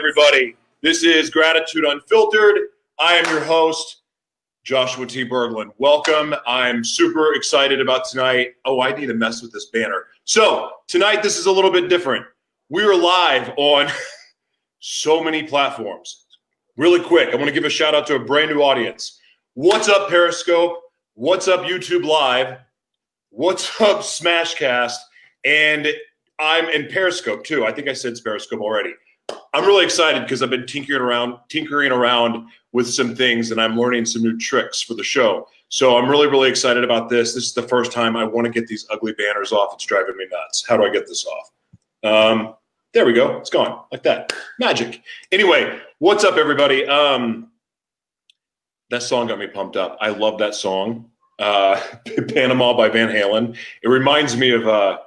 Everybody? This is Gratitude Unfiltered. I am your host, Joshua T. Berglund. Welcome. I'm super excited about tonight. Oh, I need to mess with this banner. So, tonight, this is a little bit different. We are live on so many platforms. Really quick, I want to give a shout out to a brand new audience. What's up, Periscope? What's up, YouTube Live? What's up, Smashcast? And I'm in Periscope too. I think I said Periscope already. I'm really excited because I've been tinkering around, tinkering around with some things, and I'm learning some new tricks for the show. So I'm really, really excited about this. This is the first time I want to get these ugly banners off. It's driving me nuts. How do I get this off? Um, there we go. It's gone like that. Magic. Anyway, what's up, everybody? Um, that song got me pumped up. I love that song, uh, Panama by Van Halen. It reminds me of. Uh,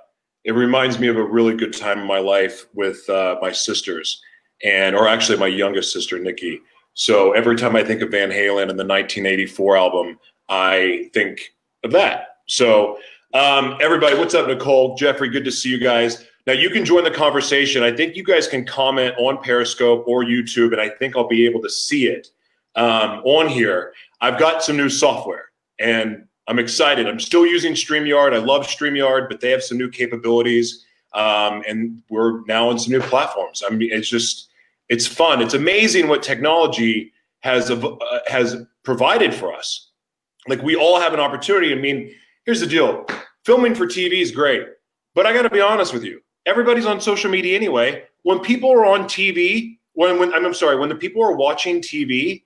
it reminds me of a really good time in my life with uh, my sisters and or actually my youngest sister nikki. So every time i think of van halen and the 1984 album i think of that. So um, everybody what's up nicole? Jeffrey good to see you guys. Now you can join the conversation. I think you guys can comment on periscope or youtube and i think i'll be able to see it um, on here. I've got some new software and I'm excited. I'm still using StreamYard. I love StreamYard, but they have some new capabilities. Um, and we're now on some new platforms. I mean, it's just, it's fun. It's amazing what technology has uh, has provided for us. Like we all have an opportunity. I mean, here's the deal: filming for TV is great, but I got to be honest with you. Everybody's on social media anyway. When people are on TV, when when I'm sorry, when the people are watching TV,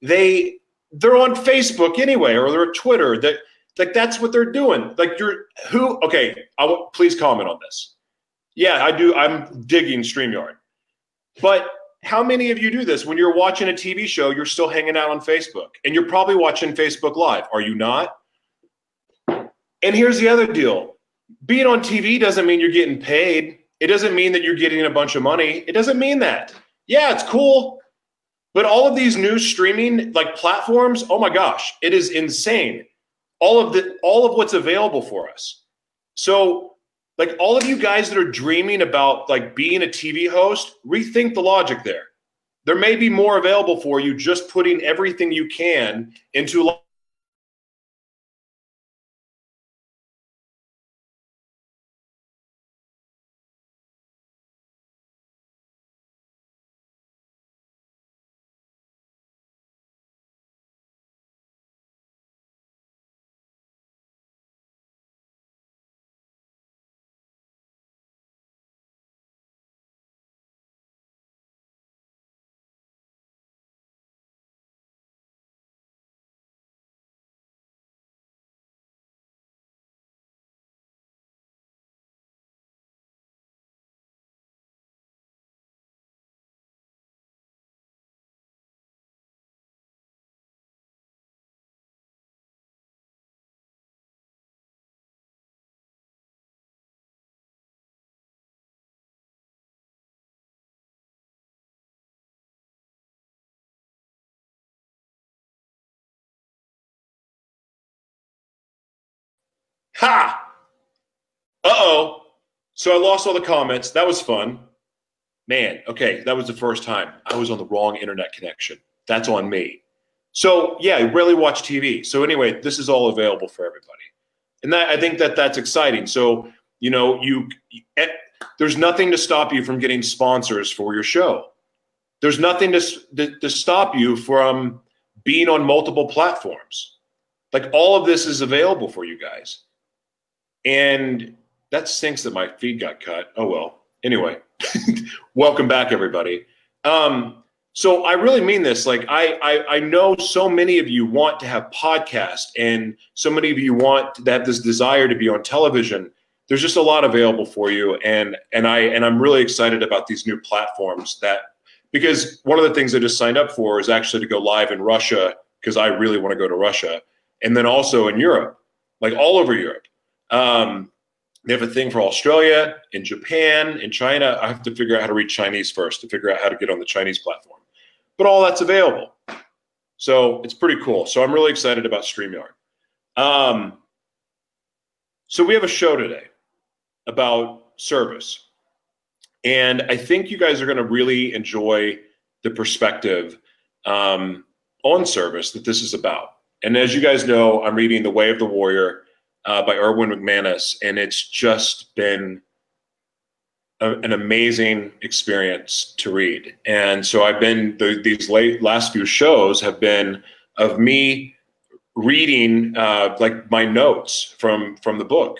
they they're on Facebook anyway, or they're Twitter. That like that's what they're doing. Like you're who? Okay, I will please comment on this. Yeah, I do. I'm digging Streamyard, but how many of you do this when you're watching a TV show? You're still hanging out on Facebook, and you're probably watching Facebook Live. Are you not? And here's the other deal: being on TV doesn't mean you're getting paid. It doesn't mean that you're getting a bunch of money. It doesn't mean that. Yeah, it's cool. But all of these new streaming like platforms, oh my gosh, it is insane. All of the all of what's available for us. So like all of you guys that are dreaming about like being a TV host, rethink the logic there. There may be more available for you just putting everything you can into Ha! Uh oh. So I lost all the comments. That was fun. Man, okay, that was the first time I was on the wrong internet connection. That's on me. So yeah, I rarely watch TV. So anyway, this is all available for everybody, and that I think that that's exciting. So you know, you eh, there's nothing to stop you from getting sponsors for your show. There's nothing to to, to stop you from being on multiple platforms. Like all of this is available for you guys. And that stinks that my feed got cut. Oh well. Anyway, welcome back, everybody. Um, so I really mean this. Like I, I, I know so many of you want to have podcasts, and so many of you want to have this desire to be on television. There's just a lot available for you, and and I and I'm really excited about these new platforms that because one of the things I just signed up for is actually to go live in Russia because I really want to go to Russia, and then also in Europe, like all over Europe. Um, they have a thing for Australia, in Japan, in China. I have to figure out how to read Chinese first to figure out how to get on the Chinese platform. But all that's available. So it's pretty cool. So I'm really excited about StreamYard. Um, so we have a show today about service. And I think you guys are going to really enjoy the perspective um, on service that this is about. And as you guys know, I'm reading The Way of the Warrior uh, by Erwin McManus, and it's just been a, an amazing experience to read. And so I've been the, these late last few shows have been of me reading uh, like my notes from from the book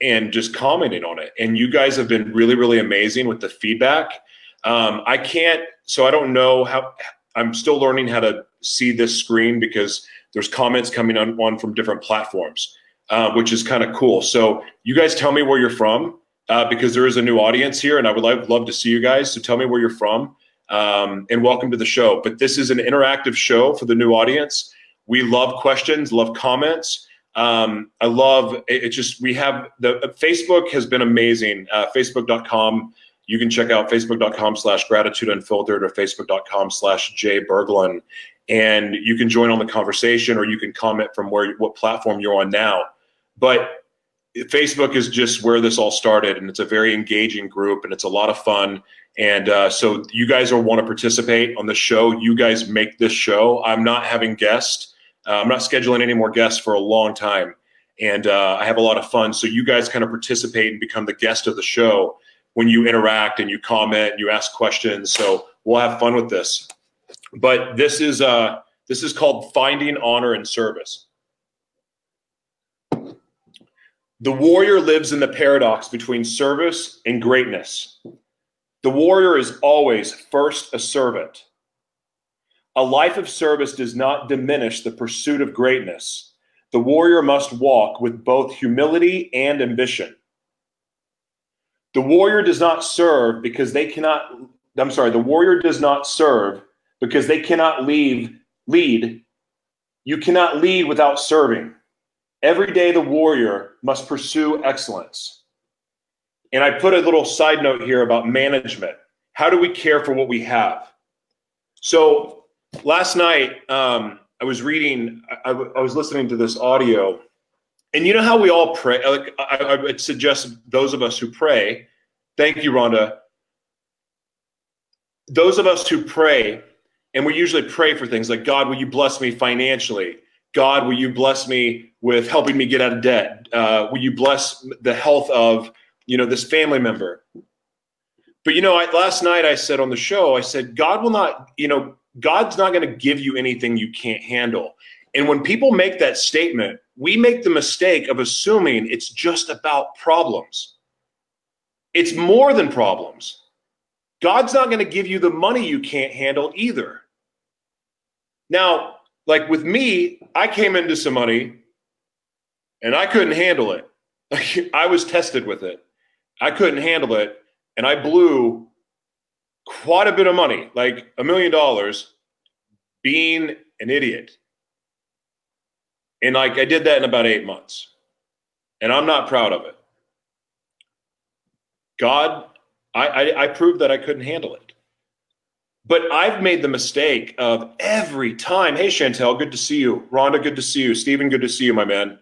and just commenting on it. And you guys have been really really amazing with the feedback. Um, I can't, so I don't know how. I'm still learning how to see this screen because there's comments coming on, on from different platforms, uh, which is kind of cool. So you guys tell me where you're from uh, because there is a new audience here, and I would love, love to see you guys. So tell me where you're from, um, and welcome to the show. But this is an interactive show for the new audience. We love questions, love comments. Um, I love it, it. Just we have the uh, Facebook has been amazing. Uh, Facebook.com. You can check out facebook.com slash gratitude unfiltered or facebook.com slash Jay Berglund and you can join on the conversation or you can comment from where what platform you're on now. But Facebook is just where this all started, and it's a very engaging group, and it's a lot of fun. And uh, so, you guys will want to participate on the show. You guys make this show. I'm not having guests. Uh, I'm not scheduling any more guests for a long time, and uh, I have a lot of fun. So, you guys kind of participate and become the guest of the show when you interact and you comment, and you ask questions. So, we'll have fun with this but this is uh, this is called finding honor and service. The warrior lives in the paradox between service and greatness. The warrior is always first a servant. A life of service does not diminish the pursuit of greatness. The warrior must walk with both humility and ambition. The warrior does not serve because they cannot, I'm sorry, the warrior does not serve because they cannot leave, lead. You cannot lead without serving. Every day, the warrior must pursue excellence. And I put a little side note here about management. How do we care for what we have? So last night, um, I was reading, I, was listening to this audio, and you know how we all pray? Like, I, I would suggest those of us who pray, thank you, Rhonda. Those of us who pray, and we usually pray for things like, God, will you bless me financially? God, will you bless me with helping me get out of debt? Uh, will you bless the health of, you know, this family member? But, you know, I, last night I said on the show, I said, God will not, you know, God's not going to give you anything you can't handle. And when people make that statement, we make the mistake of assuming it's just about problems. It's more than problems. God's not going to give you the money you can't handle either. Now, like with me, I came into some money and I couldn't handle it. I was tested with it. I couldn't handle it. And I blew quite a bit of money, like a million dollars, being an idiot. And like I did that in about eight months. And I'm not proud of it. God I, I, I proved that I couldn't handle it. But I've made the mistake of every time, hey, Chantel, good to see you. Rhonda, good to see you. Stephen, good to see you, my man.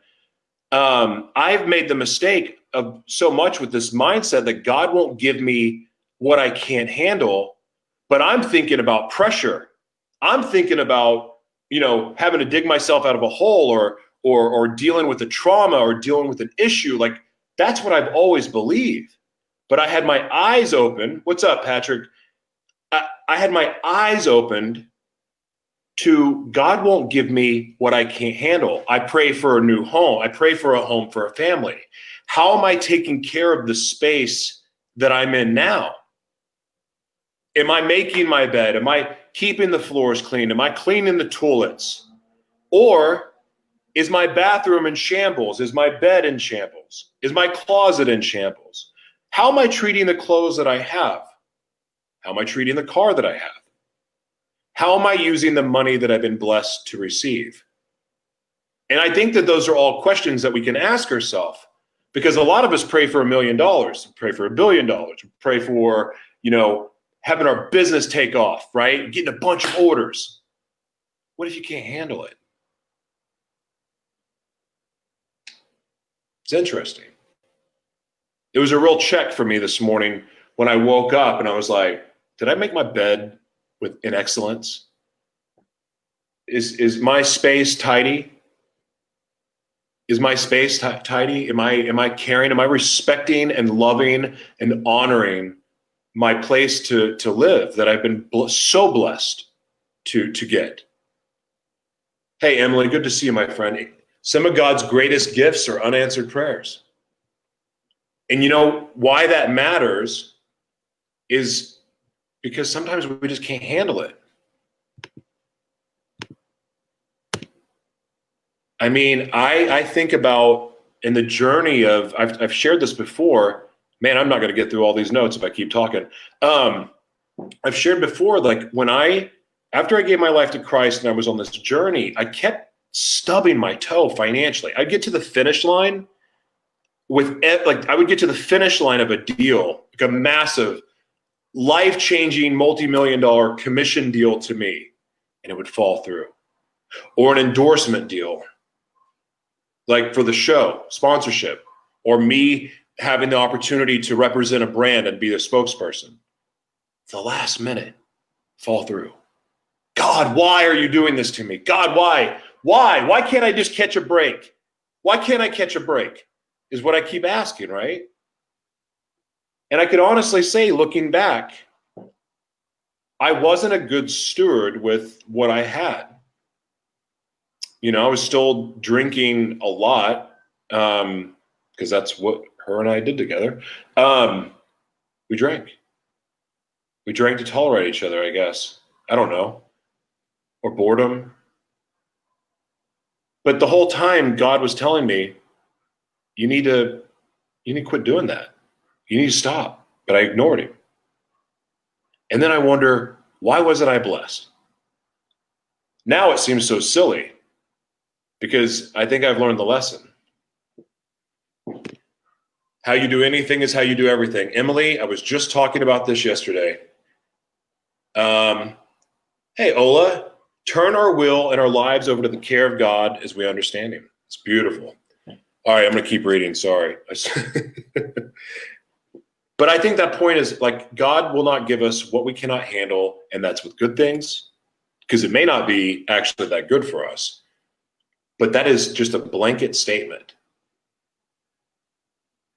Um, I've made the mistake of so much with this mindset that God won't give me what I can't handle, but I'm thinking about pressure. I'm thinking about, you know, having to dig myself out of a hole or or or dealing with a trauma or dealing with an issue. Like that's what I've always believed but I had my eyes open. What's up, Patrick? I, I had my eyes opened to God won't give me what I can't handle. I pray for a new home. I pray for a home for a family. How am I taking care of the space that I'm in now? Am I making my bed? Am I keeping the floors clean? Am I cleaning the toilets? Or is my bathroom in shambles? Is my bed in shambles? Is my closet in shambles? How am I treating the clothes that I have? How am I treating the car that I have? How am I using the money that I've been blessed to receive? And I think that those are all questions that we can ask ourselves because a lot of us pray for a million dollars, pray for a billion dollars, pray for, you know, having our business take off, right? Getting a bunch of orders. What if you can't handle it? It's interesting it was a real check for me this morning when I woke up and I was like, did I make my bed with in excellence? Is is my space tidy? Is my space t- tidy? Am I am I caring? Am I respecting and loving and honoring my place to to live that I've been bl- so blessed to to get? Hey Emily, good to see you, my friend. Some of God's greatest gifts are unanswered prayers. And you know why that matters is because sometimes we just can't handle it. I mean, I I think about in the journey of I've I've shared this before. Man, I'm not going to get through all these notes if I keep talking. Um, I've shared before, like when I after I gave my life to Christ and I was on this journey, I kept stubbing my toe financially. I'd get to the finish line with like I would get to the finish line of a deal, like a massive, life changing, multi million dollar commission deal to me, and it would fall through, or an endorsement deal, like for the show, sponsorship, or me having the opportunity to represent a brand and be the spokesperson. The last minute, fall through. God, why are you doing this to me? God, why? Why? Why can't I just catch a break? Why can't I catch a break? Is what I keep asking, right? And I could honestly say, looking back, I wasn't a good steward with what I had. You know, I was still drinking a lot because um, that's what her and I did together. Um, we drank. We drank to tolerate each other, I guess. I don't know. Or boredom. But the whole time, God was telling me, you need to you need to quit doing that. You need to stop. But I ignored him. And then I wonder, why wasn't I blessed? Now it seems so silly because I think I've learned the lesson. How you do anything is how you do everything. Emily, I was just talking about this yesterday. Um, hey, Ola, turn our will and our lives over to the care of God as we understand Him. It's beautiful. All right, I'm going to keep reading. Sorry. but I think that point is like God will not give us what we cannot handle, and that's with good things, because it may not be actually that good for us. But that is just a blanket statement.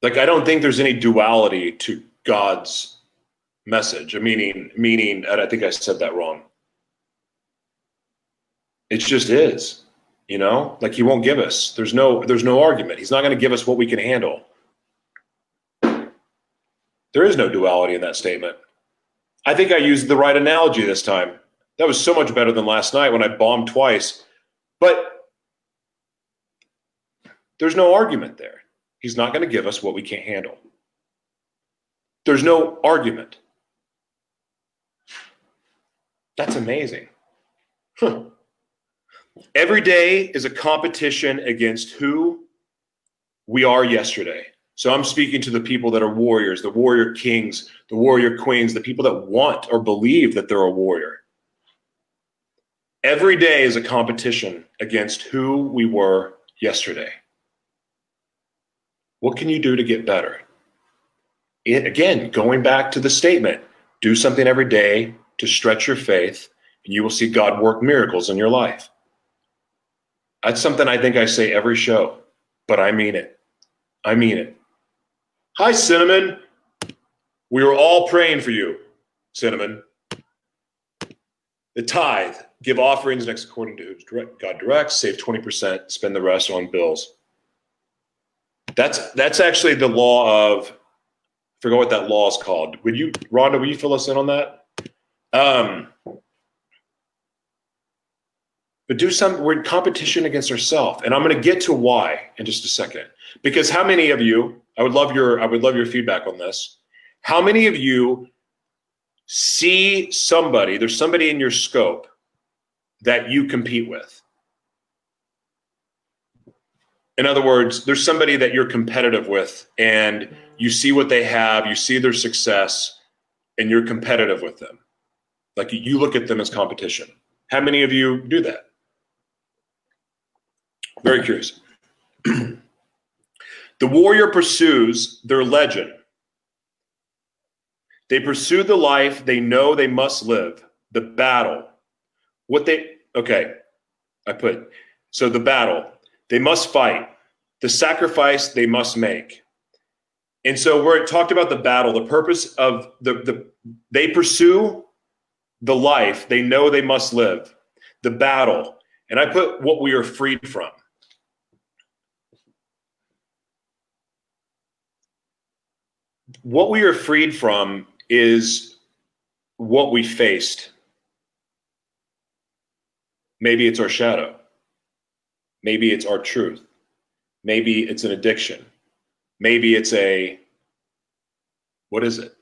Like I don't think there's any duality to God's message. Meaning, meaning, and I think I said that wrong. It just is you know like he won't give us there's no there's no argument he's not going to give us what we can handle there is no duality in that statement. I think i used the right analogy this time. That was so much better than last night when i bombed twice. But there's no argument there. He's not going to give us what we can't handle. There's no argument. That's amazing. Huh. Every day is a competition against who we are yesterday. So I'm speaking to the people that are warriors, the warrior kings, the warrior queens, the people that want or believe that they're a warrior. Every day is a competition against who we were yesterday. What can you do to get better? It, again, going back to the statement do something every day to stretch your faith, and you will see God work miracles in your life. That's something I think I say every show, but I mean it. I mean it. Hi, Cinnamon. We were all praying for you, Cinnamon. The tithe, give offerings next according to who God directs, save 20%, spend the rest on bills. That's that's actually the law of I forget what that law is called. Would you, Rhonda, will you fill us in on that? Um, but do some we're in competition against ourselves and i'm going to get to why in just a second because how many of you i would love your i would love your feedback on this. How many of you see somebody there's somebody in your scope that you compete with? In other words there's somebody that you're competitive with and you see what they have you see their success and you're competitive with them. Like you look at them as competition. How many of you do that? Very curious. the warrior pursues their legend. They pursue the life they know they must live, the battle. What they, okay, I put, so the battle, they must fight, the sacrifice they must make. And so where it talked about the battle, the purpose of the, the they pursue the life they know they must live, the battle. And I put what we are freed from. What we are freed from is what we faced. Maybe it's our shadow. Maybe it's our truth. Maybe it's an addiction. Maybe it's a what is it?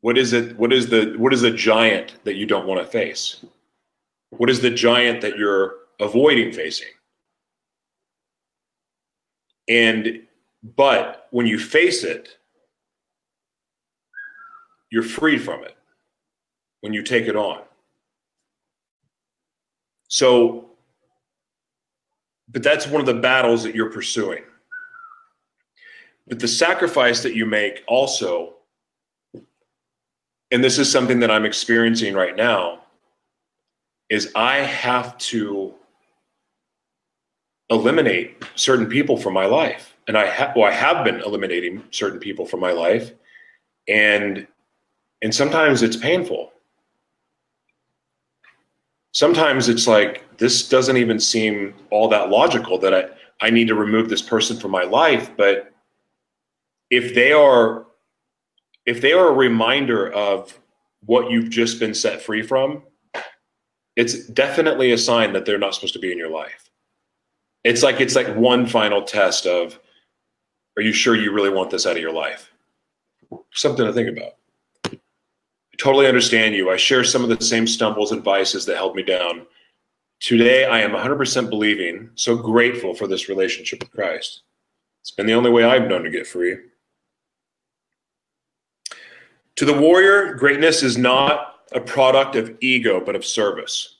What is it? What is the what is the giant that you don't want to face? What is the giant that you're avoiding facing? And but when you face it, you're freed from it when you take it on. So, but that's one of the battles that you're pursuing. But the sacrifice that you make also, and this is something that I'm experiencing right now, is I have to eliminate certain people from my life. And I, ha- well, I have been eliminating certain people from my life. And and sometimes it's painful. Sometimes it's like, this doesn't even seem all that logical that I, I need to remove this person from my life. But if they are if they are a reminder of what you've just been set free from, it's definitely a sign that they're not supposed to be in your life. It's like it's like one final test of are you sure you really want this out of your life? Something to think about. Totally understand you. I share some of the same stumbles and vices that held me down. Today, I am 100% believing, so grateful for this relationship with Christ. It's been the only way I've known to get free. To the warrior, greatness is not a product of ego, but of service.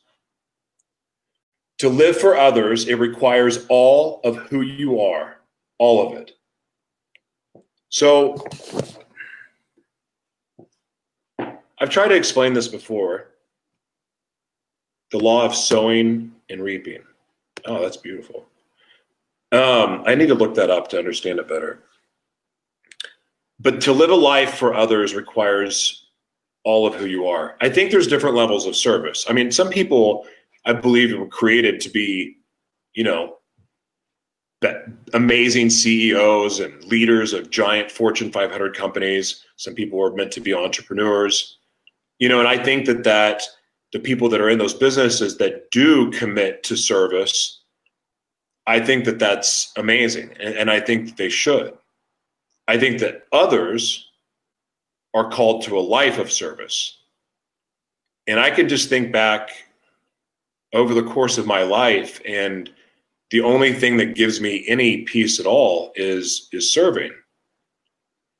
To live for others, it requires all of who you are, all of it. So, I've tried to explain this before. The law of sowing and reaping. Oh, that's beautiful. Um, I need to look that up to understand it better. But to live a life for others requires all of who you are. I think there's different levels of service. I mean, some people I believe were created to be, you know, amazing CEOs and leaders of giant Fortune 500 companies. Some people were meant to be entrepreneurs you know and i think that that the people that are in those businesses that do commit to service i think that that's amazing and, and i think that they should. I think that others are called to a life of service. And i can just think back over the course of my life and the only thing that gives me any peace at all is is serving.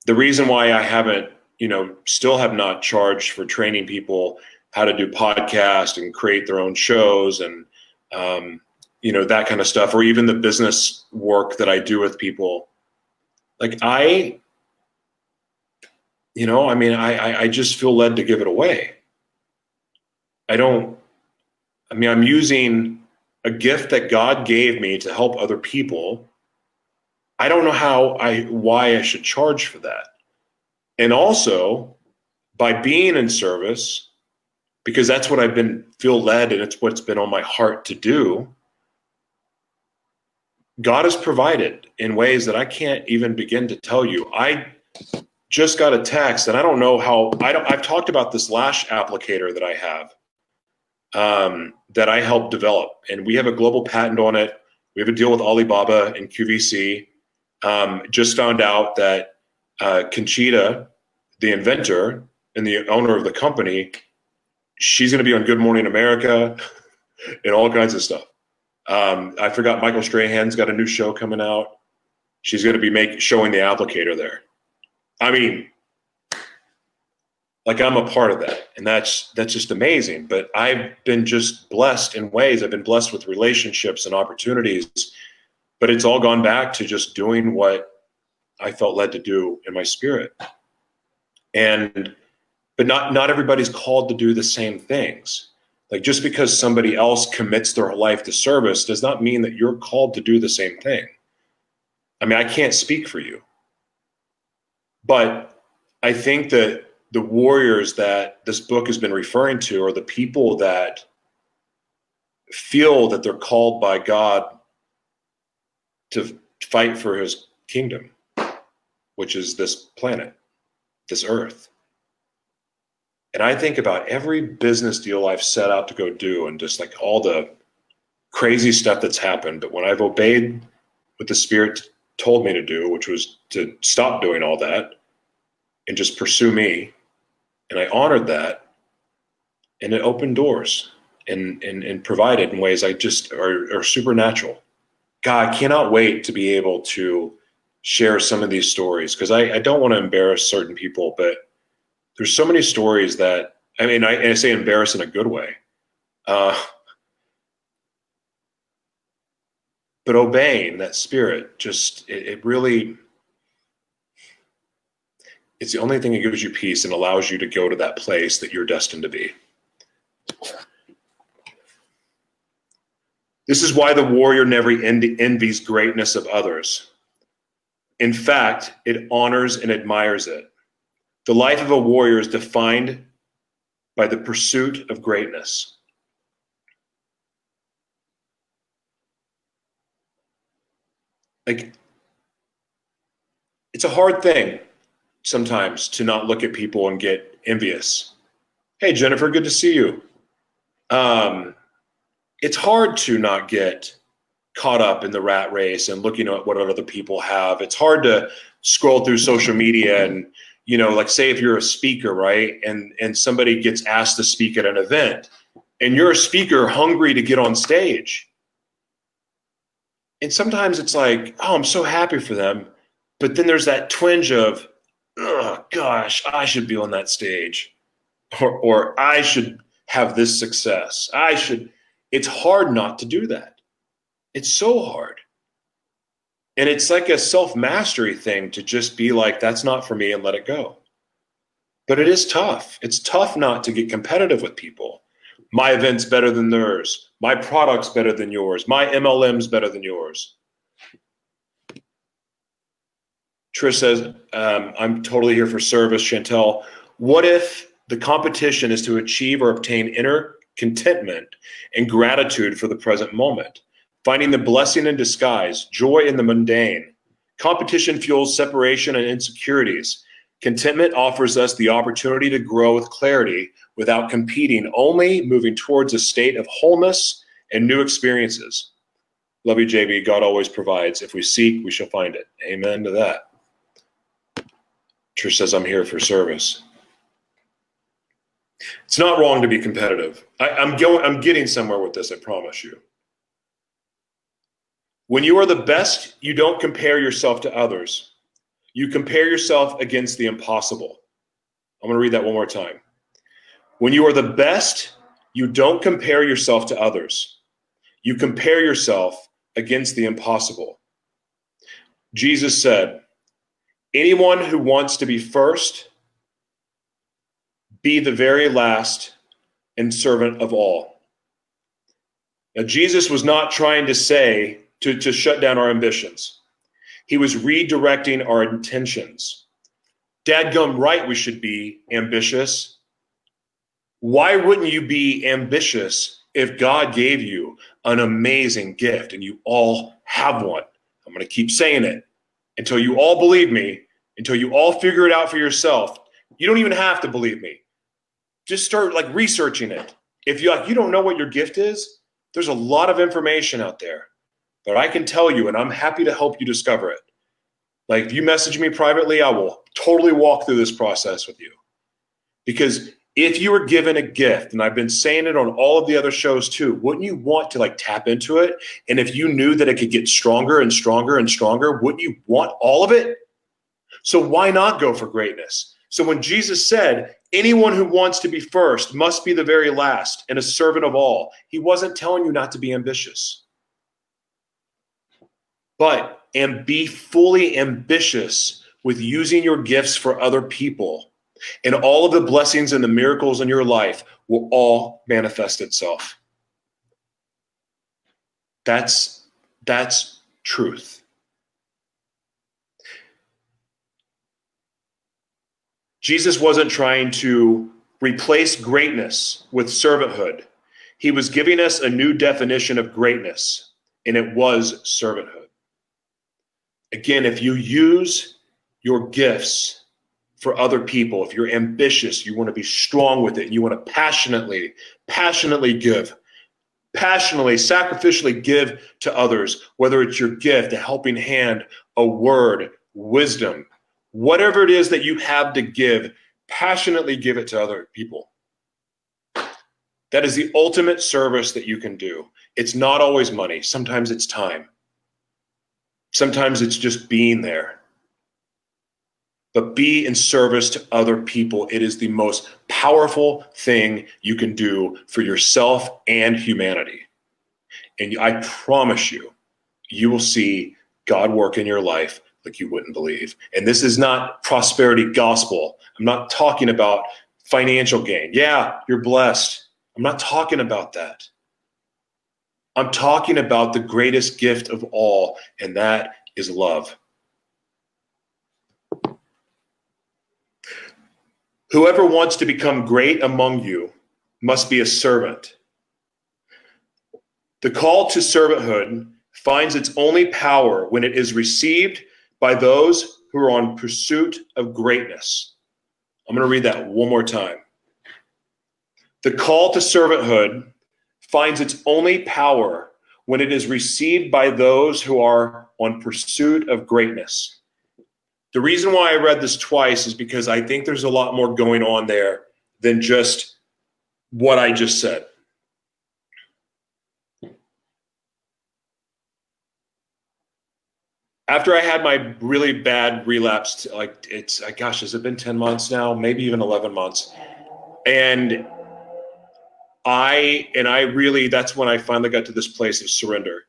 The reason why i haven't you know, still have not charged for training people how to do podcasts and create their own shows and, um, you know, that kind of stuff, or even the business work that I do with people. Like I, you know, I mean, I, I just feel led to give it away. I don't, I mean, I'm using a gift that God gave me to help other people. I don't know how I, why I should charge for that. And also by being in service, because that's what I've been feel led and it's what's been on my heart to do. God has provided in ways that I can't even begin to tell you. I just got a text, and I don't know how. I don't. I've talked about this lash applicator that I have, um, that I helped develop, and we have a global patent on it. We have a deal with Alibaba and QVC. Um, just found out that uh, Conchita, the inventor and the owner of the company, she's going to be on Good Morning America and all kinds of stuff. Um, I forgot Michael Strahan's got a new show coming out. She's going to be make, showing the applicator there. I mean, like I'm a part of that, and that's that's just amazing. But I've been just blessed in ways. I've been blessed with relationships and opportunities, but it's all gone back to just doing what I felt led to do in my spirit. And but not not everybody's called to do the same things. Like just because somebody else commits their life to service does not mean that you're called to do the same thing. I mean, I can't speak for you. But I think that the warriors that this book has been referring to are the people that feel that they're called by God to fight for his kingdom, which is this planet, this earth. And I think about every business deal I've set out to go do and just like all the crazy stuff that's happened. But when I've obeyed what the Spirit told me to do, which was to stop doing all that and just pursue me, and I honored that, and it opened doors and and, and provided in ways I just are, are supernatural. God, I cannot wait to be able to share some of these stories because I, I don't want to embarrass certain people, but there's so many stories that I mean, I, I say embarrass in a good way. Uh, but obeying that spirit just it, it, really it's the only thing that gives you peace and allows you to go to that place that you're destined to be this is why the warrior never envies greatness of others in fact it honors and admires it the life of a warrior is defined by the pursuit of greatness. Like, it's a hard thing sometimes to not look at people and get envious. Hey, Jennifer, good to see you. Um, it's hard to not get caught up in the rat race and looking at what other people have. It's hard to scroll through social media and you know like say if you're a speaker right and and somebody gets asked to speak at an event and you're a speaker hungry to get on stage and sometimes it's like oh i'm so happy for them but then there's that twinge of oh gosh i should be on that stage or or i should have this success i should it's hard not to do that it's so hard and it's like a self mastery thing to just be like, that's not for me and let it go. But it is tough. It's tough not to get competitive with people. My event's better than theirs. My product's better than yours. My MLM's better than yours. Trish says, um, I'm totally here for service. Chantel, what if the competition is to achieve or obtain inner contentment and gratitude for the present moment? Finding the blessing in disguise, joy in the mundane. Competition fuels separation and insecurities. Contentment offers us the opportunity to grow with clarity without competing, only moving towards a state of wholeness and new experiences. Love you, JB. God always provides. If we seek, we shall find it. Amen to that. Trish says, I'm here for service. It's not wrong to be competitive. I, I'm going. I'm getting somewhere with this. I promise you. When you are the best, you don't compare yourself to others. You compare yourself against the impossible. I'm going to read that one more time. When you are the best, you don't compare yourself to others. You compare yourself against the impossible. Jesus said, Anyone who wants to be first, be the very last and servant of all. Now, Jesus was not trying to say to, to shut down our ambitions. He was redirecting our intentions. Dadgum right, we should be ambitious. Why wouldn't you be ambitious if God gave you an amazing gift and you all have one? I'm going to keep saying it until you all believe me, until you all figure it out for yourself. You don't even have to believe me. Just start like researching it. If you like, you don't know what your gift is, there's a lot of information out there. But I can tell you, and I'm happy to help you discover it. Like if you message me privately, I will totally walk through this process with you. Because if you were given a gift, and I've been saying it on all of the other shows too, wouldn't you want to like tap into it? And if you knew that it could get stronger and stronger and stronger, wouldn't you want all of it? So why not go for greatness? So when Jesus said, anyone who wants to be first must be the very last and a servant of all, he wasn't telling you not to be ambitious but and be fully ambitious with using your gifts for other people And all of the blessings and the miracles in your life will all manifest itself. That's that's truth. Jesus wasn't trying to replace greatness with servanthood. He was giving us a new definition of greatness, and it was servanthood. Again, if you use your gifts for other people, if you're ambitious, you want to be strong with it, you want to passionately, passionately give, passionately, sacrificially give to others, whether it's your gift, a helping hand, a word, wisdom, whatever it is that you have to give, passionately give it to other people. That is the ultimate service that you can do. It's not always money, sometimes it's time. Sometimes it's just being there but be in service to other people. It is the most powerful thing you can do for yourself and humanity. And I promise you, you will see God work in your life like you wouldn't believe. And this is not prosperity gospel. I'm not talking about financial gain. Yeah, you're blessed. I'm not talking about that. I'm talking about the greatest gift of all, and that is love. Whoever wants to become great among you must be a servant. The call to servanthood finds its only power when it is received by those who are on pursuit of greatness. I'm going to read that one more time. The call to servanthood finds its only power when it is received by those who are on pursuit of greatness. The reason why I read this twice is because I think there's a lot more going on there than just what I just said. After I had my really bad relapse, like it's, uh, gosh, has it been 10 months now? Maybe even 11 months. And I, and I really, that's when I finally got to this place of surrender.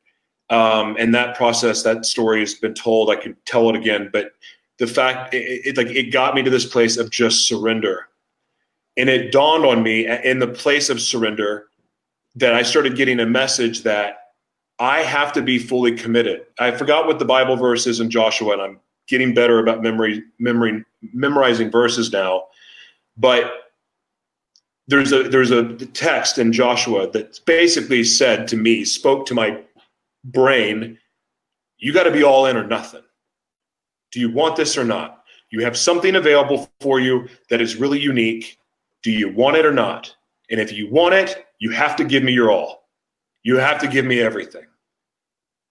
Um, and that process, that story has been told. I can tell it again, but the fact it, it, like it got me to this place of just surrender and it dawned on me in the place of surrender that i started getting a message that i have to be fully committed i forgot what the bible verse is in joshua and i'm getting better about memory memory memorizing verses now but there's a there's a text in joshua that basically said to me spoke to my brain you got to be all in or nothing do you want this or not? You have something available for you that is really unique. Do you want it or not? And if you want it, you have to give me your all. You have to give me everything.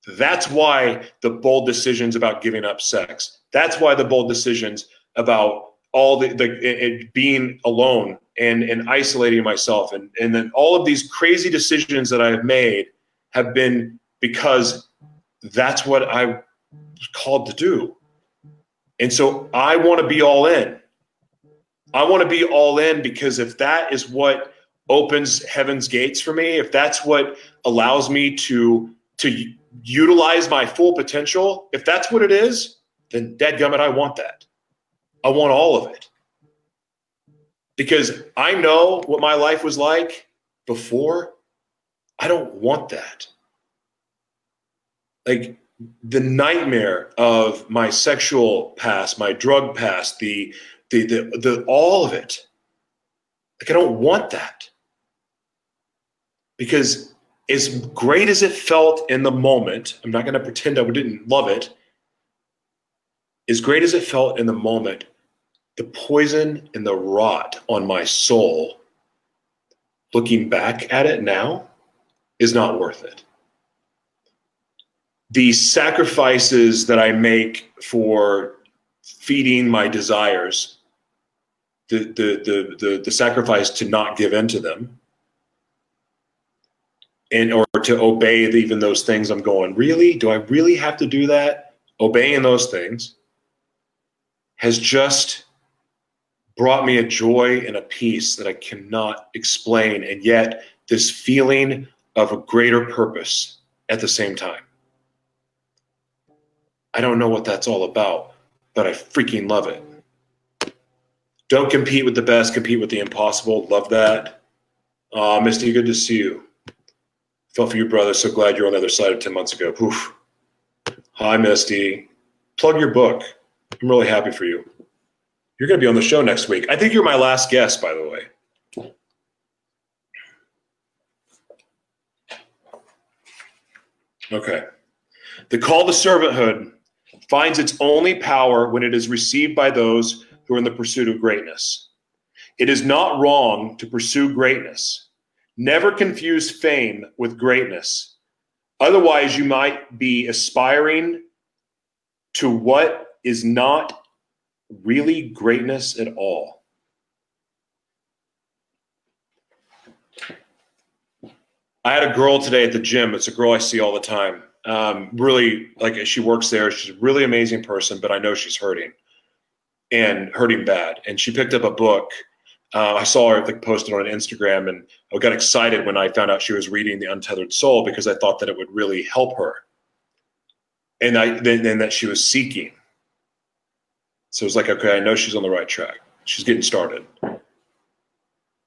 That's why the bold decisions about giving up sex. That's why the bold decisions about all the, the it, being alone and, and isolating myself and, and then all of these crazy decisions that I've made have been because that's what I was called to do. And so I want to be all in. I want to be all in because if that is what opens heaven's gates for me, if that's what allows me to to utilize my full potential, if that's what it is, then dadgummit, I want that. I want all of it. Because I know what my life was like before. I don't want that. Like the nightmare of my sexual past, my drug past, the the the, the all of it. Like I don't want that. Because as great as it felt in the moment, I'm not going to pretend I didn't love it. As great as it felt in the moment, the poison and the rot on my soul, looking back at it now, is not worth it the sacrifices that I make for feeding my desires, the, the, the, the, the sacrifice to not give in to them, and or to obey even those things I'm going, really? Do I really have to do that? Obeying those things has just brought me a joy and a peace that I cannot explain. And yet, this feeling of a greater purpose at the same time. I don't know what that's all about, but I freaking love it. Don't compete with the best, compete with the impossible. Love that. Uh, Misty, good to see you. Felt for you, brother. So glad you're on the other side of 10 months ago. Poof. Hi, Misty. Plug your book. I'm really happy for you. You're going to be on the show next week. I think you're my last guest, by the way. Okay. The call to servanthood finds its only power when it is received by those who are in the pursuit of greatness. It is not wrong to pursue greatness. Never confuse fame with greatness. Otherwise, you might be aspiring to what is not really greatness at all. I had a girl today at the gym. It's a girl I see all the time. Um, really, like she works there. She's a really amazing person, but I know she's hurting and hurting bad. And she picked up a book. Uh, I saw her like posted on Instagram, and I got excited when I found out she was reading The Untethered Soul because I thought that it would really help her, and I then, that she was seeking. So it was like, okay, I know she's on the right track. She's getting started.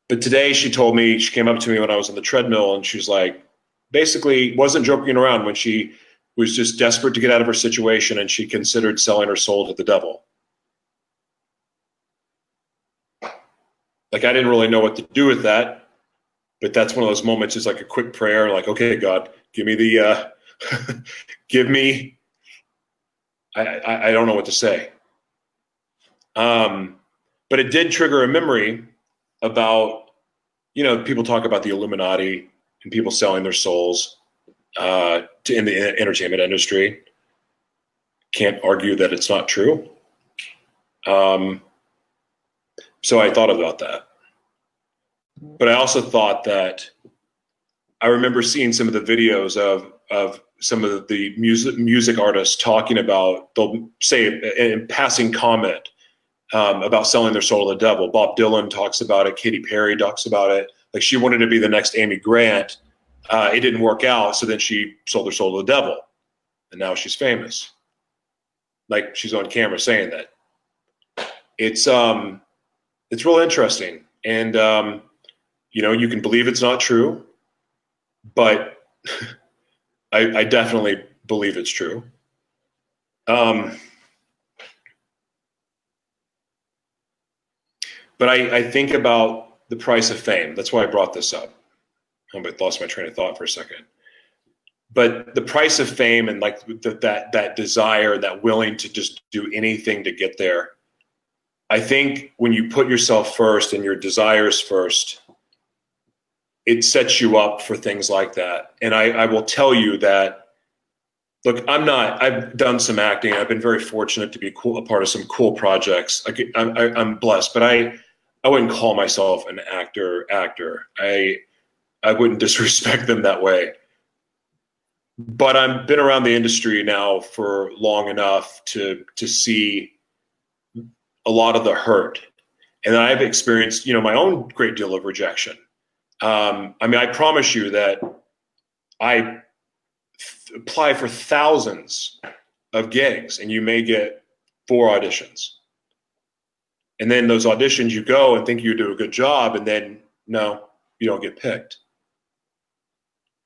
But today she told me, she came up to me when I was on the treadmill and she's like, basically wasn't joking around when she was just desperate to get out of her situation and she considered selling her soul to the devil. Like I didn't really know what to do with that, but that's one of those moments. It's like a quick prayer, like, okay, God, give me the, uh, give me. I, I I don't know what to say. Um, but it did trigger a memory about, you know, people talk about the Illuminati and people selling their souls uh, to, in the entertainment industry. Can't argue that it's not true. Um, so I thought about that. But I also thought that I remember seeing some of the videos of of some of the music music artists talking about they'll say in passing comment um, about selling their soul to the devil. Bob Dylan talks about it. Katy Perry talks about it. Like she wanted to be the next Amy Grant. Uh, it didn't work out, so then she sold her soul to the devil, and now she's famous. Like she's on camera saying that. It's um, it's real interesting, and um, you know you can believe it's not true, but I, I definitely believe it's true. Um, But I, I think about the price of fame. That's why I brought this up. I lost my train of thought for a second. But the price of fame and like the, that that desire, that willing to just do anything to get there. I think when you put yourself first and your desires first, it sets you up for things like that. And I, I will tell you that look i'm not i've done some acting i've been very fortunate to be cool, a part of some cool projects I, i'm blessed but i I wouldn't call myself an actor actor. I I wouldn't disrespect them that way. But I've been around the industry now for long enough to to see a lot of the hurt, and I've experienced you know my own great deal of rejection. Um, I mean, I promise you that I th- apply for thousands of gigs, and you may get four auditions and then those auditions you go and think you do a good job and then no you don't get picked.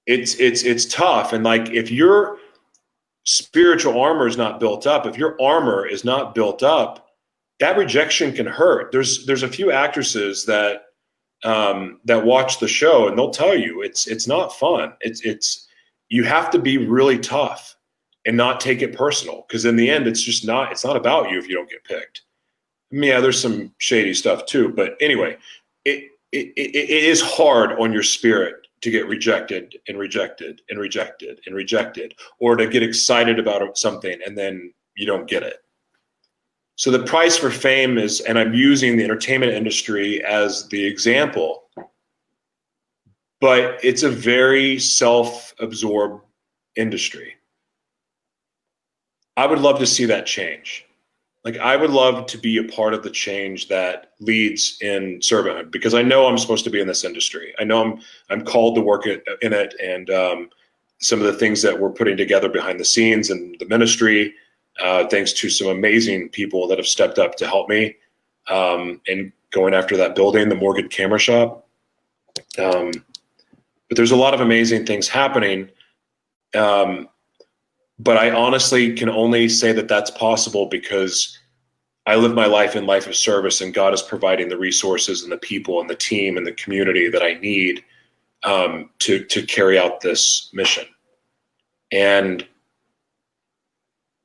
It's it's it's tough. And like if your spiritual armor is not built up if your armor is not built up that rejection can hurt. There's there's a few actresses that um, that watch the show and they'll tell you it's it's not fun. It's it's you have to be really tough and not take it personal because in the end it's just not it's not about you if you don't get picked yeah, there's some shady stuff too. But anyway, it, it, it, is hard on your spirit to get rejected and rejected and rejected and rejected, or to get excited about something and then you don't get it. So the price for fame is, and I'm using the entertainment industry as the example, but it's a very self absorbed industry. I would love to see that change like I would love to be a part of the change that leads in servanthood because I know I'm supposed to be in this industry. I know I'm I'm called to work in it, and um, some of the things that we're putting together behind the scenes and the ministry, uh, thanks to some amazing people that have stepped up to help me. um, and going after that building, the Morgan Camera Shop. Um, but there's a lot of amazing things happening. Um, but I honestly can only say that that's possible because I live my life in life of service, and God is providing the resources and the people and the team and the community that I need um, to to carry out this mission. And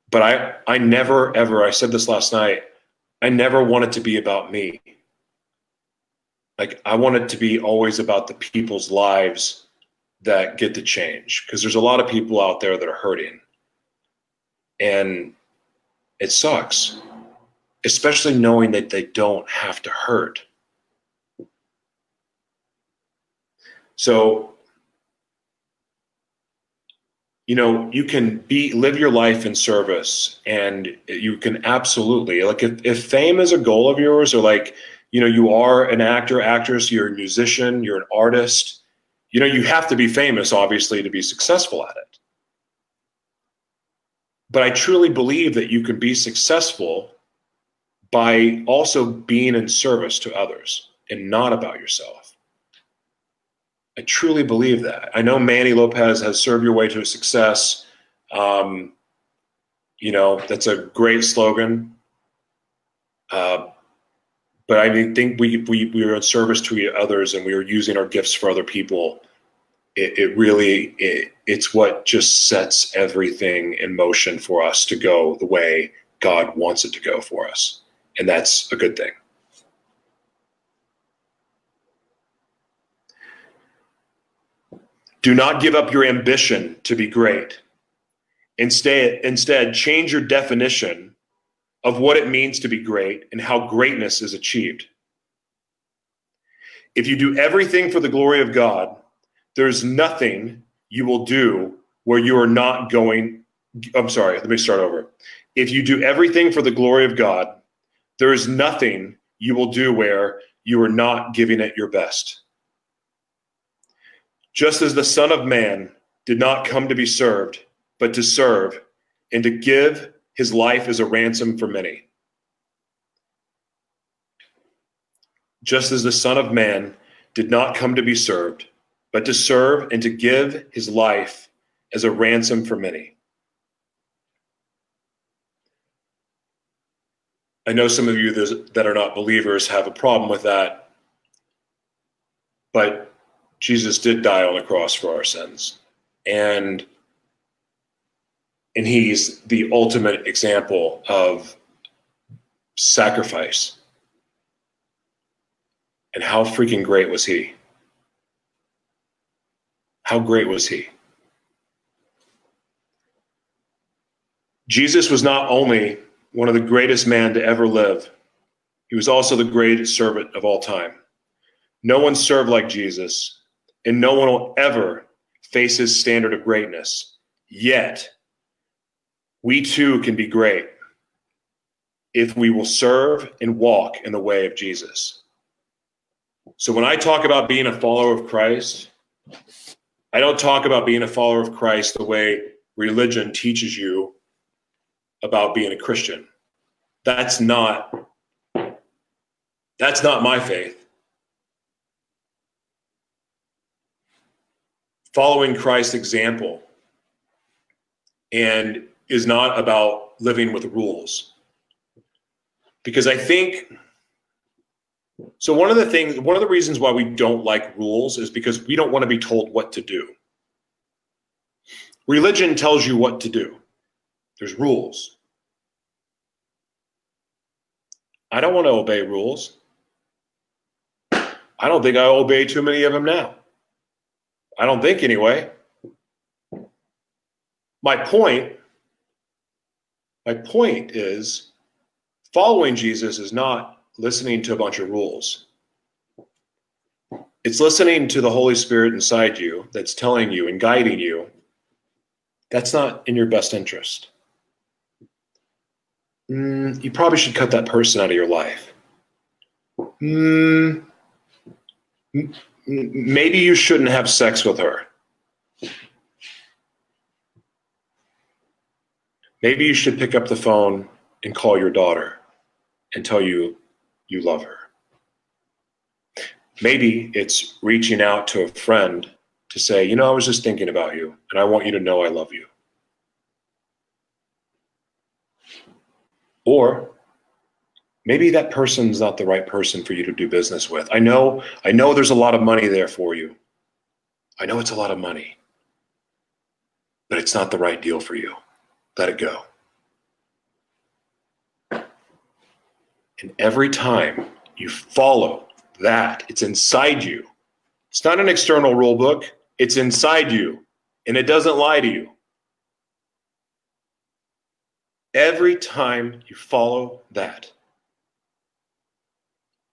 but I I never ever I said this last night. I never want it to be about me. Like I want it to be always about the people's lives that get to change because there's a lot of people out there that are hurting and it sucks, especially knowing that they don't have to hurt. So, you know, you can be live your life in service and you can absolutely like if, if fame is a goal of yours or like, you know, you are an actor, actress, you're a musician, you're an artist, you know, you have to be famous, obviously, to be successful at it. But I truly believe that you can be successful by also being in service to others and not about yourself. I truly believe that. I know Manny Lopez has served your way to success. Um, you know, that's a great slogan. Uh, but I think we, we, we are in service to others and we are using our gifts for other people it, it really it, it's what just sets everything in motion for us to go the way God wants it to go for us, and that's a good thing. Do not give up your ambition to be great. Instead, instead, change your definition of what it means to be great and how greatness is achieved. If you do everything for the glory of God, there's nothing you will do where you are not going. I'm sorry, let me start over. If you do everything for the glory of God, there is nothing you will do where you are not giving it your best. Just as the Son of Man did not come to be served, but to serve and to give his life as a ransom for many. Just as the Son of Man did not come to be served, but to serve and to give his life as a ransom for many. I know some of you that are not believers have a problem with that, but Jesus did die on the cross for our sins. And and he's the ultimate example of sacrifice. And how freaking great was he? How great was he? Jesus was not only one of the greatest men to ever live, he was also the greatest servant of all time. No one served like Jesus, and no one will ever face his standard of greatness. Yet, we too can be great if we will serve and walk in the way of Jesus. So, when I talk about being a follower of Christ, I don't talk about being a follower of Christ the way religion teaches you about being a Christian. That's not that's not my faith. Following Christ's example and is not about living with rules. Because I think so one of the things, one of the reasons why we don't like rules is because we don't want to be told what to do. Religion tells you what to do. There's rules. I don't want to obey rules. I don't think I obey too many of them now. I don't think anyway. My point my point is following Jesus is not listening to a bunch of rules. It's listening to the Holy Spirit inside you that's telling you and guiding you that's not in your best interest. Mm, you probably should cut that person out of your life. Mm, maybe you shouldn't have sex with her. Maybe you should pick up the phone and call your daughter and tell you you love her. Maybe it's reaching out to a friend to say, you know, I was just thinking about you and I want you to know I love you. Or maybe that person's not the right person for you to do business with. I know, I know there's a lot of money there for you. I know it's a lot of money, but it's not the right deal for you. Let it go. And every time you follow that, it's inside you. It's not an external rule book, it's inside you, and it doesn't lie to you. Every time you follow that,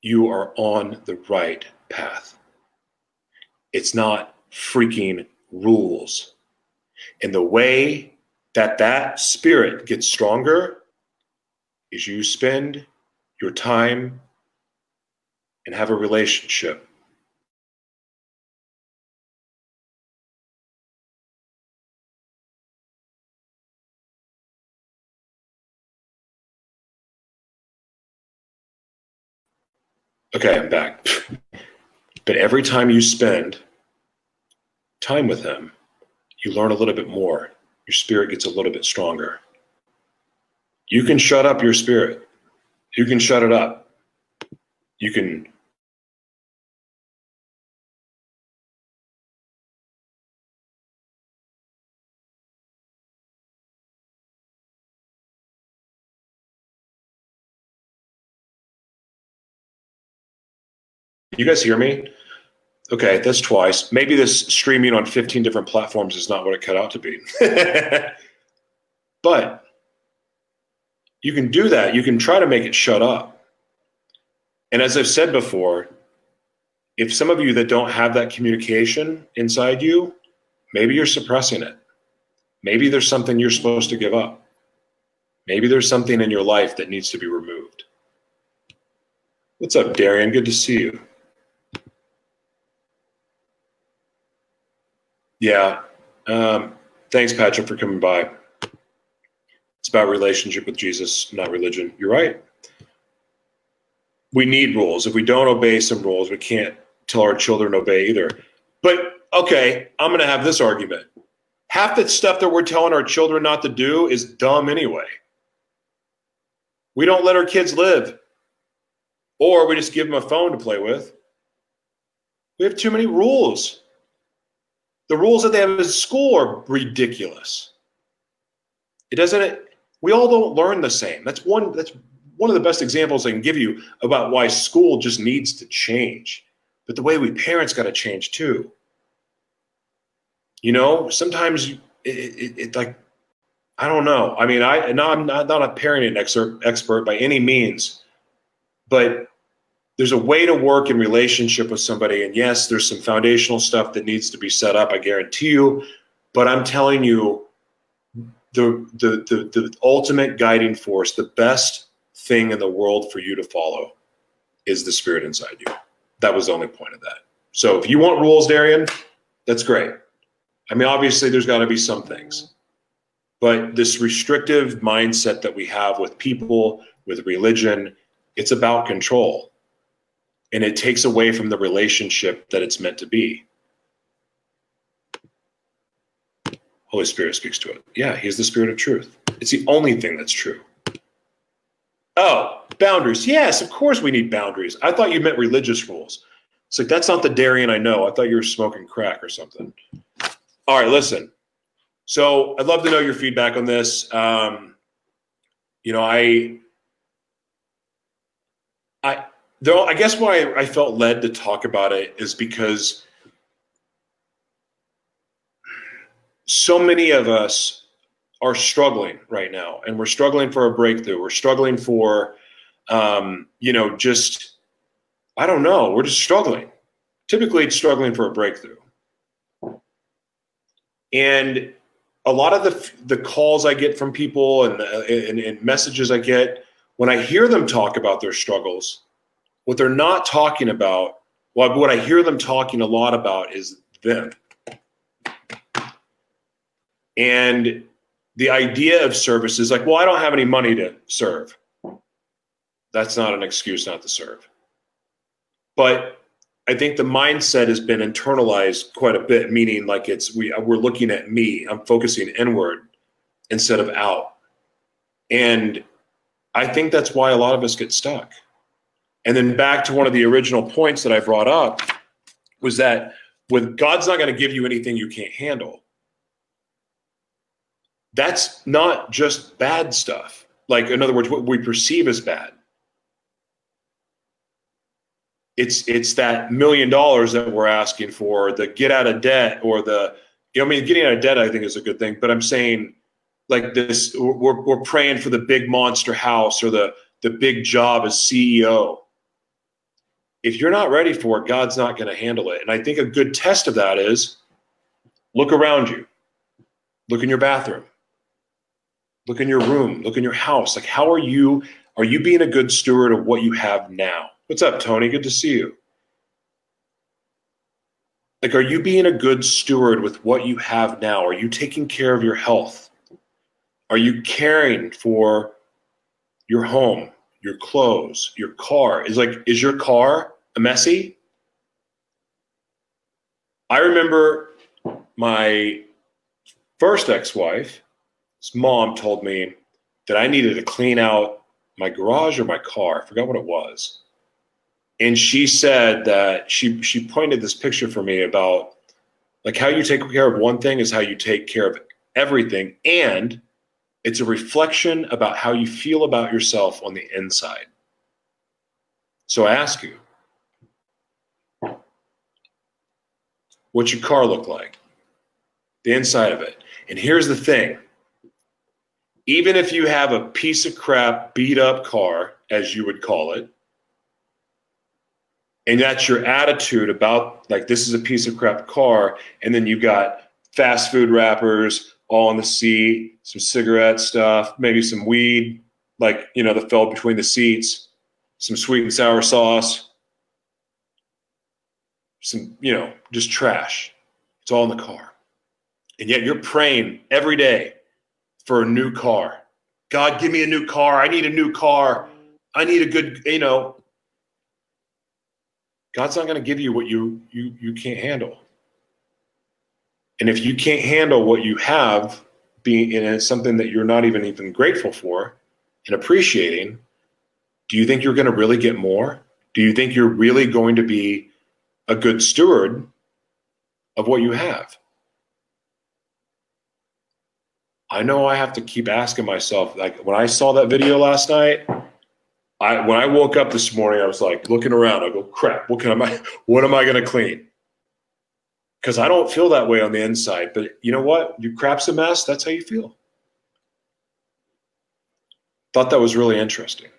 you are on the right path. It's not freaking rules. And the way that that spirit gets stronger is you spend your time and have a relationship. Okay, I'm back. but every time you spend time with him, you learn a little bit more. Your spirit gets a little bit stronger. You can shut up your spirit. You can shut it up. You can You guys hear me? Okay, that's twice. Maybe this streaming on 15 different platforms is not what it cut out to be. but you can do that. You can try to make it shut up. And as I've said before, if some of you that don't have that communication inside you, maybe you're suppressing it. Maybe there's something you're supposed to give up. Maybe there's something in your life that needs to be removed. What's up, Darian? Good to see you. Yeah. Um, thanks, Patrick, for coming by. It's about relationship with Jesus, not religion. You're right. We need rules. If we don't obey some rules, we can't tell our children to obey either. But okay, I'm going to have this argument. Half the stuff that we're telling our children not to do is dumb anyway. We don't let our kids live, or we just give them a phone to play with. We have too many rules. The rules that they have in school are ridiculous. It doesn't we all don't learn the same. That's one that's one of the best examples I can give you about why school just needs to change. But the way we parents got to change too. You know, sometimes it, it, it, like I don't know. I mean, I no, I'm not, not a parenting expert by any means, but there's a way to work in relationship with somebody. And yes, there's some foundational stuff that needs to be set up. I guarantee you. But I'm telling you, the, the, the, the ultimate guiding force, the best thing in the world for you to follow is the spirit inside you. That was the only point of that. So if you want rules, Darian, that's great. I mean, obviously, there's got to be some things. But this restrictive mindset that we have with people, with religion, it's about control and it takes away from the relationship that it's meant to be. Holy Spirit speaks to it. Yeah, He's the Spirit of truth. It's the only thing that's true. Oh, boundaries. Yes, of course we need boundaries. I thought you meant religious rules. It's like, that's not the Darian I know. I thought you were smoking crack or something. All right, listen. So I'd love to know your feedback on this. Um, you know, I, I, though I guess why I felt led to talk about it is because so many of us are struggling right now, and we're struggling for a breakthrough. We're struggling for, um, you know, just I don't know. We're just struggling. Typically, it's struggling for a breakthrough, and a lot of the the calls I get from people and, and, and messages I get when I hear them talk about their struggles what they're not talking about, well, what I hear them talking a lot about is them. And the idea of service is like, well, I don't have any money to serve. that's not an excuse not to serve. But I think the mindset has been internalized quite a bit, meaning like it's we we're looking at me. I'm focusing inward instead of out. And I think that's why a lot of us get stuck. And then back to one of the original points that I brought up was that with God's not going to give you anything you can't handle. That's not just bad stuff. Like in other words, what we perceive as bad. It's it's that million dollars that we're asking for, the get out of debt or the you know, I mean getting out of debt I think is a good thing, but I'm saying like this we're, we're praying for the big monster house or the the big job as ceo if you're not ready for it god's not going to handle it and i think a good test of that is look around you look in your bathroom look in your room. Look in your house. Like how are you are you being a good steward of what you have now? What's up tony? Good to see you. Like are you being a good steward with what you have now? Are you taking care of your health? Are you caring for your home, your clothes, your car? Is like, is your car a messy? I remember my first ex-wife, mom told me that I needed to clean out my garage or my car. I forgot what it was. And she said that she she pointed this picture for me about like how you take care of one thing is how you take care of everything and it's a reflection about how you feel about yourself on the inside. So I ask you, what's your car look like? The inside of it. And here's the thing even if you have a piece of crap, beat up car, as you would call it, and that's your attitude about like this is a piece of crap car, and then you got fast food wrappers, all on the seat, some cigarette stuff, maybe some weed, like, you know, that fell between the seats, some sweet and sour sauce, some, you know, just trash. It's all in the car. And yet you're praying every day for a new car. God, give me a new car. I need a new car. I need a good, you know. God's not going to give you what you you you can't handle. And if you can't handle what you have, being and it's something that you're not even even grateful for and appreciating, do you think you're going to really get more? Do you think you're really going to be a good steward of what you have? I know I have to keep asking myself. Like when I saw that video last night, I when I woke up this morning, I was like looking around. I go, crap, what can I what am I going to clean? because I don't feel that way on the inside. But you know what? You crap's a mess. That's how you feel. Thought that was really interesting.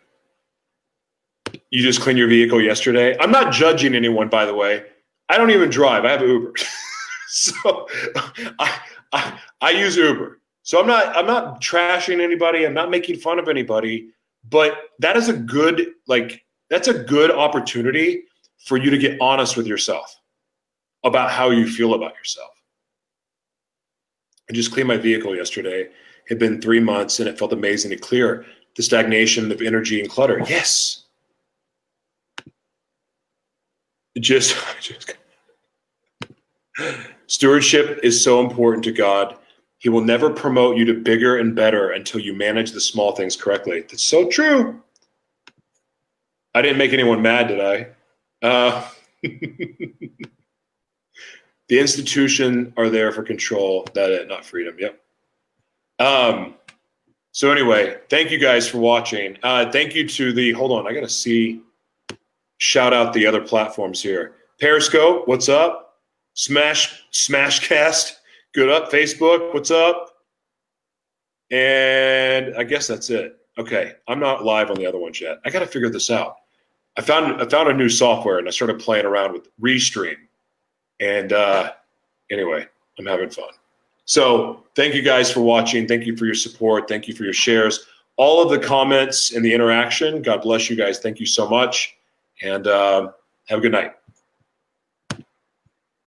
You just cleaned your vehicle yesterday. I'm not judging anyone, by the way. I don't even drive. I have Uber, so I, I I use Uber. So I'm not I'm not trashing anybody. I'm not making fun of anybody. But that is a good like that's a good opportunity for you to get honest with yourself about how you feel about yourself. I just cleaned my vehicle yesterday. It had been three months and it felt amazing to clear the stagnation of energy and clutter. Yes. Just, just stewardship is so important to God. He will never promote you to bigger and better until you manage the small things correctly. That's so true. I didn't make anyone mad, did I? Uh, the institution are there for control, that it, not freedom. Yep. Um, so anyway, thank you guys for watching. Uh, thank you to the, hold on, I got to see, shout out the other platforms here. Periscope, what's up? Smash, Smashcast, good up. Facebook, what's up? And I guess that's it. Okay, I'm not live on the other ones yet. I got to figure this out. I found I found a new software and I started playing around with Restream. And uh, anyway, I'm having fun. So thank you guys for watching. Thank you for your support. Thank you for your shares. All of the comments and the interaction. God bless you guys. Thank you so much. And uh, have a good night.